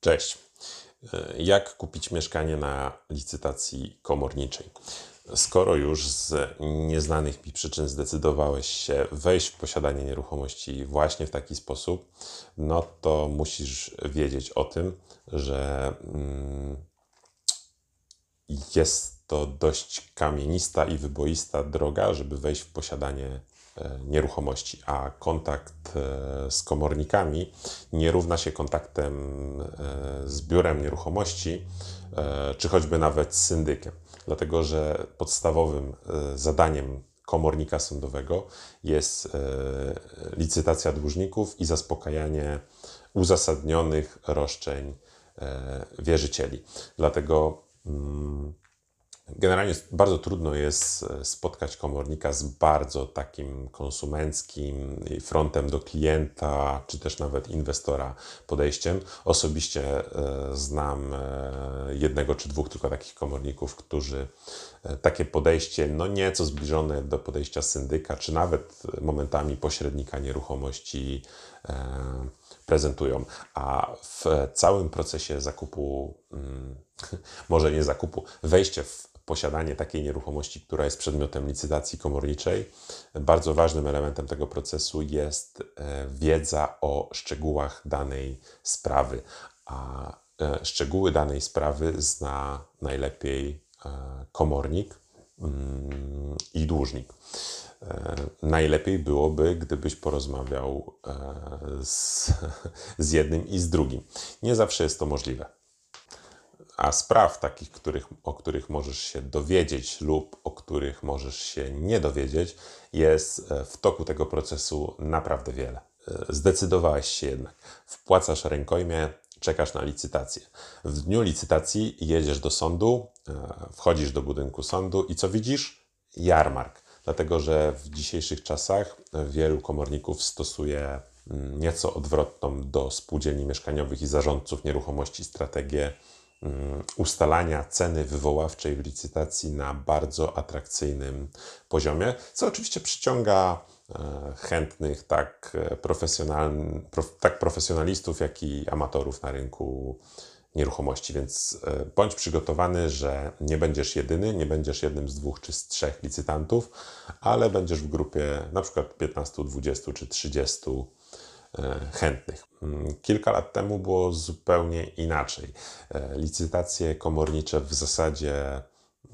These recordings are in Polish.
Cześć. Jak kupić mieszkanie na licytacji komorniczej? Skoro już z nieznanych mi przyczyn zdecydowałeś się wejść w posiadanie nieruchomości właśnie w taki sposób, no to musisz wiedzieć o tym, że mm, jest to dość kamienista i wyboista droga, żeby wejść w posiadanie e, nieruchomości, a kontakt e, z komornikami nie równa się kontaktem e, z biurem nieruchomości, czy choćby nawet z syndykiem, dlatego że podstawowym zadaniem komornika sądowego jest licytacja dłużników i zaspokajanie uzasadnionych roszczeń wierzycieli. Dlatego mm, Generalnie bardzo trudno jest e, spotkać komornika z bardzo takim konsumenckim frontem do klienta, czy też nawet inwestora podejściem. Osobiście e, znam e, jednego czy dwóch tylko takich komorników, którzy takie podejście, no nieco zbliżone do podejścia syndyka, czy nawet momentami pośrednika nieruchomości prezentują. A w całym procesie zakupu, mm, może nie zakupu, wejście w posiadanie takiej nieruchomości, która jest przedmiotem licytacji komorniczej. Bardzo ważnym elementem tego procesu jest e, wiedza o szczegółach danej sprawy, a e, szczegóły danej sprawy zna najlepiej e, komornik mm, i dłużnik. Najlepiej byłoby, gdybyś porozmawiał z, z jednym i z drugim. Nie zawsze jest to możliwe a spraw takich, których, o których możesz się dowiedzieć lub o których możesz się nie dowiedzieć, jest e, w toku tego procesu naprawdę wiele. E, zdecydowałeś się jednak, wpłacasz rękojmie, czekasz na licytację. W dniu licytacji jedziesz do sądu, e, wchodzisz do budynku sądu i co widzisz? Jarmark. Dlatego, że w dzisiejszych czasach wielu komorników stosuje mm, nieco odwrotną do spółdzielni mieszkaniowych i zarządców nieruchomości strategię ustalania ceny wywoławczej w licytacji na bardzo atrakcyjnym poziomie, co oczywiście przyciąga e, chętnych, tak, e, profesjonal, tak profesjonalistów, jak i amatorów na rynku nieruchomości. Więc e, bądź przygotowany, że nie będziesz jedyny, nie będziesz jednym z dwóch czy z trzech licytantów, ale będziesz w grupie na przykład 15, 20 czy 30 E, chętnych. Mm, kilka lat temu było zupełnie inaczej. E, licytacje komornicze w zasadzie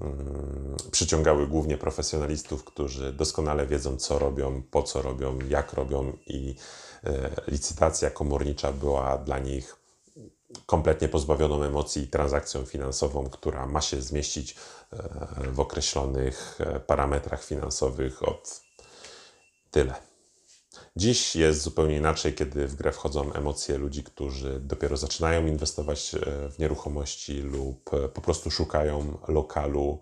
mm, przyciągały głównie profesjonalistów, którzy doskonale wiedzą, co robią, po co robią, jak robią, i e, licytacja komornicza była dla nich kompletnie pozbawioną emocji transakcją finansową, która ma się zmieścić w określonych parametrach finansowych od tyle. Dziś jest zupełnie inaczej, kiedy w grę wchodzą emocje ludzi, którzy dopiero zaczynają inwestować e, w nieruchomości lub e, po prostu szukają lokalu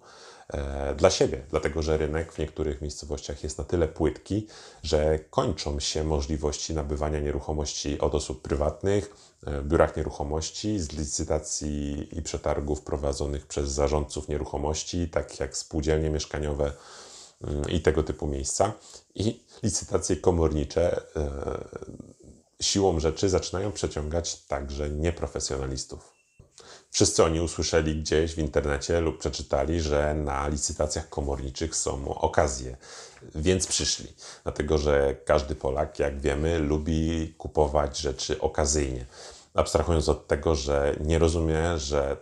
e, dla siebie, dlatego że rynek w niektórych miejscowościach jest na tyle płytki, że kończą się możliwości nabywania nieruchomości od osób prywatnych, w biurach nieruchomości, z licytacji i przetargów prowadzonych przez zarządców nieruchomości, tak jak spółdzielnie mieszkaniowe i tego typu miejsca. I licytacje komornicze e, siłą rzeczy zaczynają przeciągać także nieprofesjonalistów. Wszyscy oni usłyszeli gdzieś w internecie lub przeczytali, że na licytacjach komorniczych są okazje, więc przyszli. Dlatego, że każdy Polak, jak wiemy, lubi kupować rzeczy okazyjnie. Abstrahując od tego, że nie rozumie, że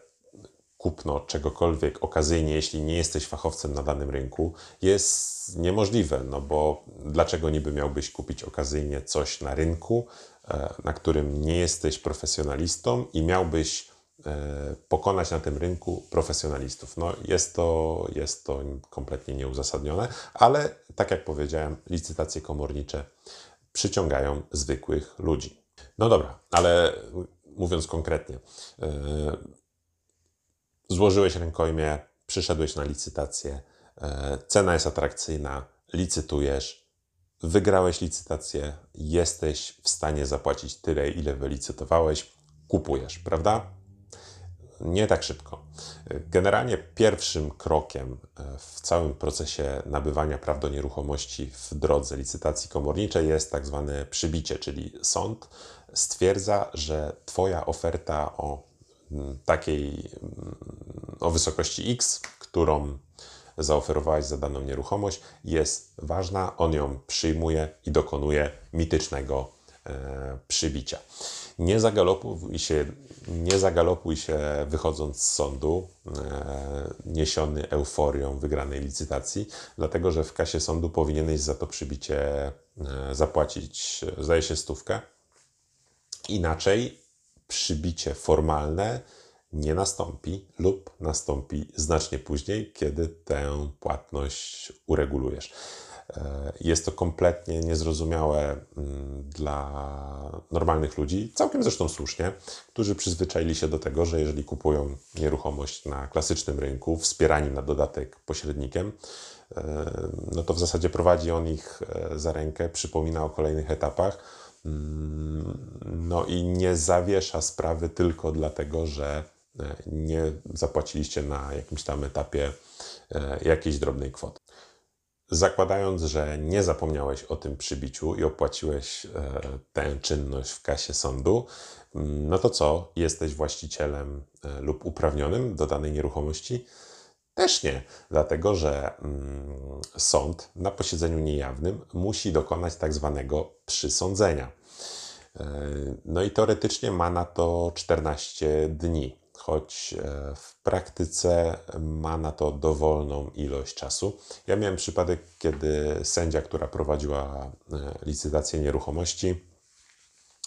kupno czegokolwiek okazyjnie, jeśli nie jesteś fachowcem na danym rynku, jest niemożliwe, no bo dlaczego niby miałbyś kupić okazyjnie coś na rynku, e, na którym nie jesteś profesjonalistą i miałbyś e, pokonać na tym rynku profesjonalistów. No jest to, jest to kompletnie nieuzasadnione, ale tak jak powiedziałem, licytacje komornicze przyciągają zwykłych ludzi. No dobra, ale mówiąc konkretnie, e, złożyłeś rękojmie, przyszedłeś na licytację, e, cena jest atrakcyjna, licytujesz, wygrałeś licytację, jesteś w stanie zapłacić tyle, ile wylicytowałeś, kupujesz, prawda? nie tak szybko. Generalnie pierwszym krokiem w całym procesie nabywania praw do nieruchomości w drodze licytacji komorniczej jest tak zwane przybicie, czyli sąd stwierdza, że Twoja oferta o takiej mm, o wysokości X, którą zaoferowałeś za daną nieruchomość, jest ważna, on ją przyjmuje i dokonuje mitycznego e, przybicia. Nie zagalopuj się, nie zagalopuj się wychodząc z sądu, e, niesiony euforią wygranej licytacji, dlatego że w kasie sądu powinieneś za to przybicie e, zapłacić, zdaje się, stówkę. Inaczej przybicie formalne nie nastąpi lub nastąpi znacznie później, kiedy tę płatność uregulujesz. E, jest to kompletnie niezrozumiałe mm, dla normalnych ludzi, całkiem zresztą słusznie, którzy przyzwyczaili się do tego, że jeżeli kupują nieruchomość na klasycznym rynku, wspierani na dodatek pośrednikiem, e, no to w zasadzie prowadzi on ich e, za rękę, przypomina o kolejnych etapach, no i nie zawiesza sprawy tylko dlatego, że nie zapłaciliście na jakimś tam etapie jakiejś drobnej kwoty. Zakładając, że nie zapomniałeś o tym przybiciu i opłaciłeś e, tę czynność w kasie sądu, mm, no to co? Jesteś właścicielem e, lub uprawnionym do danej nieruchomości? Też nie, dlatego że mm, sąd na posiedzeniu niejawnym musi dokonać tak zwanego przysądzenia. E, no i teoretycznie ma na to 14 dni choć e, w praktyce ma na to dowolną ilość czasu. Ja miałem przypadek, kiedy sędzia, która prowadziła e, licytację nieruchomości,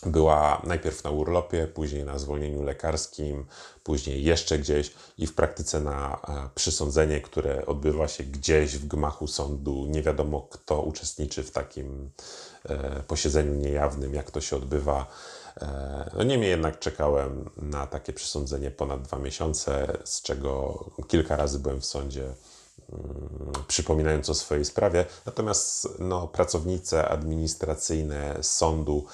była najpierw na urlopie, później na zwolnieniu lekarskim, później jeszcze gdzieś i w praktyce na e, przysądzenie, które odbywa się gdzieś w gmachu sądu. Nie wiadomo, kto uczestniczy w takim posiedzeniu niejawnym, jak to się odbywa E, no niemniej jednak czekałem na takie przesądzenie ponad dwa miesiące, z czego kilka razy byłem w sądzie mm, przypominając o swojej sprawie. Natomiast no, pracownice administracyjne sądu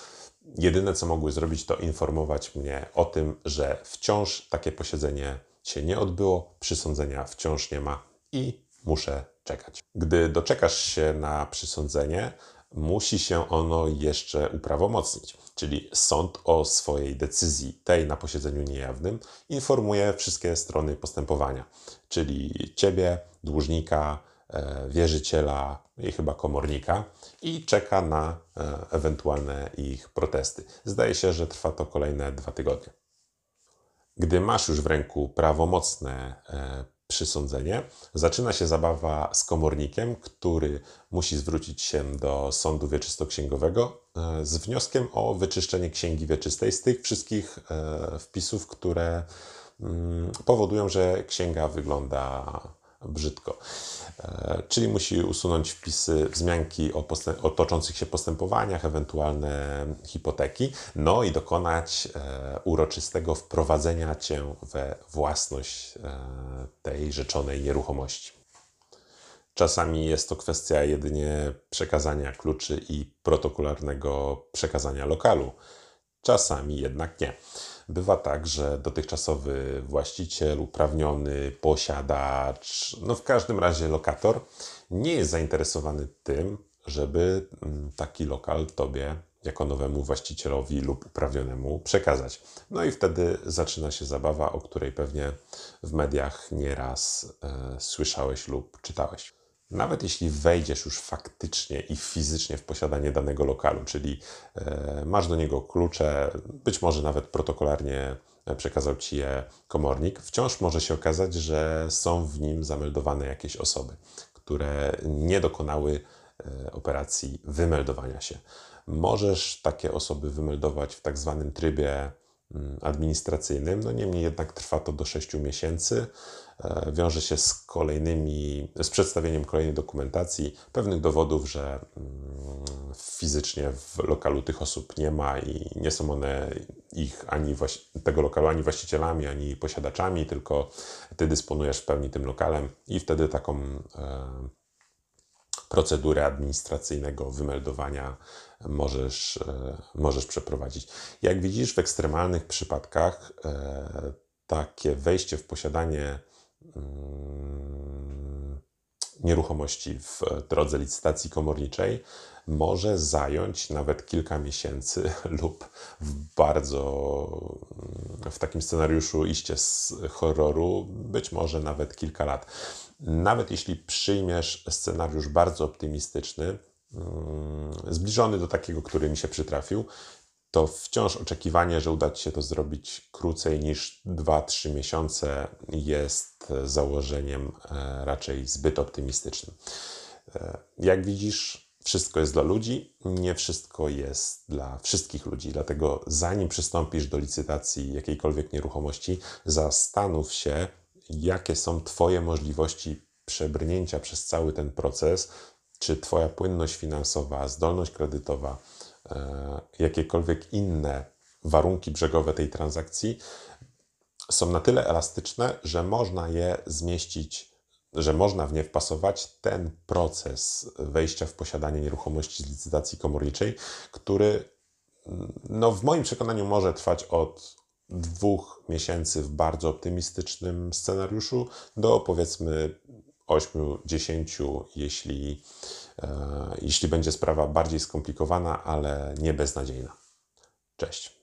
jedyne co mogły zrobić, to informować mnie o tym, że wciąż takie posiedzenie się nie odbyło, przysądzenia wciąż nie ma i muszę czekać. Gdy doczekasz się na przysądzenie, musi się ono jeszcze uprawomocnić, czyli sąd o swojej decyzji, tej na posiedzeniu niejawnym, informuje wszystkie strony postępowania, czyli ciebie, dłużnika, e, wierzyciela i chyba komornika i czeka na e, ewentualne ich protesty. Zdaje się, że trwa to kolejne dwa tygodnie. Gdy masz już w ręku prawomocne e, przysądzenie, zaczyna się zabawa z komornikiem, który musi zwrócić się do sądu wieczystoksięgowego e, z wnioskiem o wyczyszczenie księgi wieczystej z tych wszystkich wpisów, które mm, powodują, że księga wygląda brzydko. E, czyli musi usunąć wpisy, wzmianki o, o, toczących się postępowaniach, ewentualne hipoteki, no i dokonać e, uroczystego wprowadzenia cię we własność e, tej rzeczonej nieruchomości. Czasami jest to kwestia jedynie przekazania kluczy i protokolarnego przekazania lokalu, czasami jednak nie. Bywa tak, że dotychczasowy właściciel, uprawniony, posiadacz, no w każdym razie lokator, nie jest zainteresowany tym, żeby mm, taki lokal tobie jako nowemu właścicielowi lub uprawnionemu przekazać. No i wtedy zaczyna się zabawa, o której pewnie w mediach nieraz e, słyszałeś lub czytałeś. Nawet jeśli wejdziesz już faktycznie i fizycznie w posiadanie danego lokalu, czyli e, masz do niego klucze, być może nawet protokolarnie przekazał ci je komornik, wciąż może się okazać, że są w nim zameldowane jakieś osoby, które nie dokonały e, operacji wymeldowania się. Możesz takie osoby wymeldować w tak zwanym trybie administracyjnym, no niemniej jednak trwa to do 6 miesięcy. E, wiąże się z kolejnymi, z przedstawieniem kolejnej dokumentacji, pewnych dowodów, że mm, fizycznie w lokalu tych osób nie ma i nie są one ich ani tego lokalu ani właścicielami, ani posiadaczami, tylko ty dysponujesz w pełni tym lokalem i wtedy taką e, procedurę administracyjnego wymeldowania możesz, e, możesz przeprowadzić. Jak widzisz, w ekstremalnych przypadkach takie wejście w posiadanie mm, nieruchomości w drodze licytacji komorniczej może zająć nawet kilka miesięcy lub w bardzo w takim scenariuszu iście z horroru być może nawet kilka lat. Nawet jeśli przyjmiesz scenariusz bardzo optymistyczny, mm, zbliżony do takiego, który mi się przytrafił, to wciąż oczekiwanie, że uda Ci się to zrobić krócej niż 2-3 miesiące jest założeniem e, raczej zbyt optymistycznym. E, jak widzisz, wszystko jest dla ludzi, nie wszystko jest dla wszystkich ludzi. Dlatego zanim przystąpisz do licytacji jakiejkolwiek nieruchomości, zastanów się, jakie są Twoje możliwości przebrnięcia przez cały ten proces, czy Twoja płynność finansowa, zdolność kredytowa, e, jakiekolwiek inne warunki brzegowe tej transakcji są na tyle elastyczne, że można je zmieścić, że można w nie wpasować ten proces wejścia w posiadanie nieruchomości z licytacji komorniczej, który no, w moim przekonaniu może trwać od dwóch miesięcy w bardzo optymistycznym scenariuszu do powiedzmy 8-10, jeśli, e, jeśli będzie sprawa bardziej skomplikowana, ale nie beznadziejna. Cześć.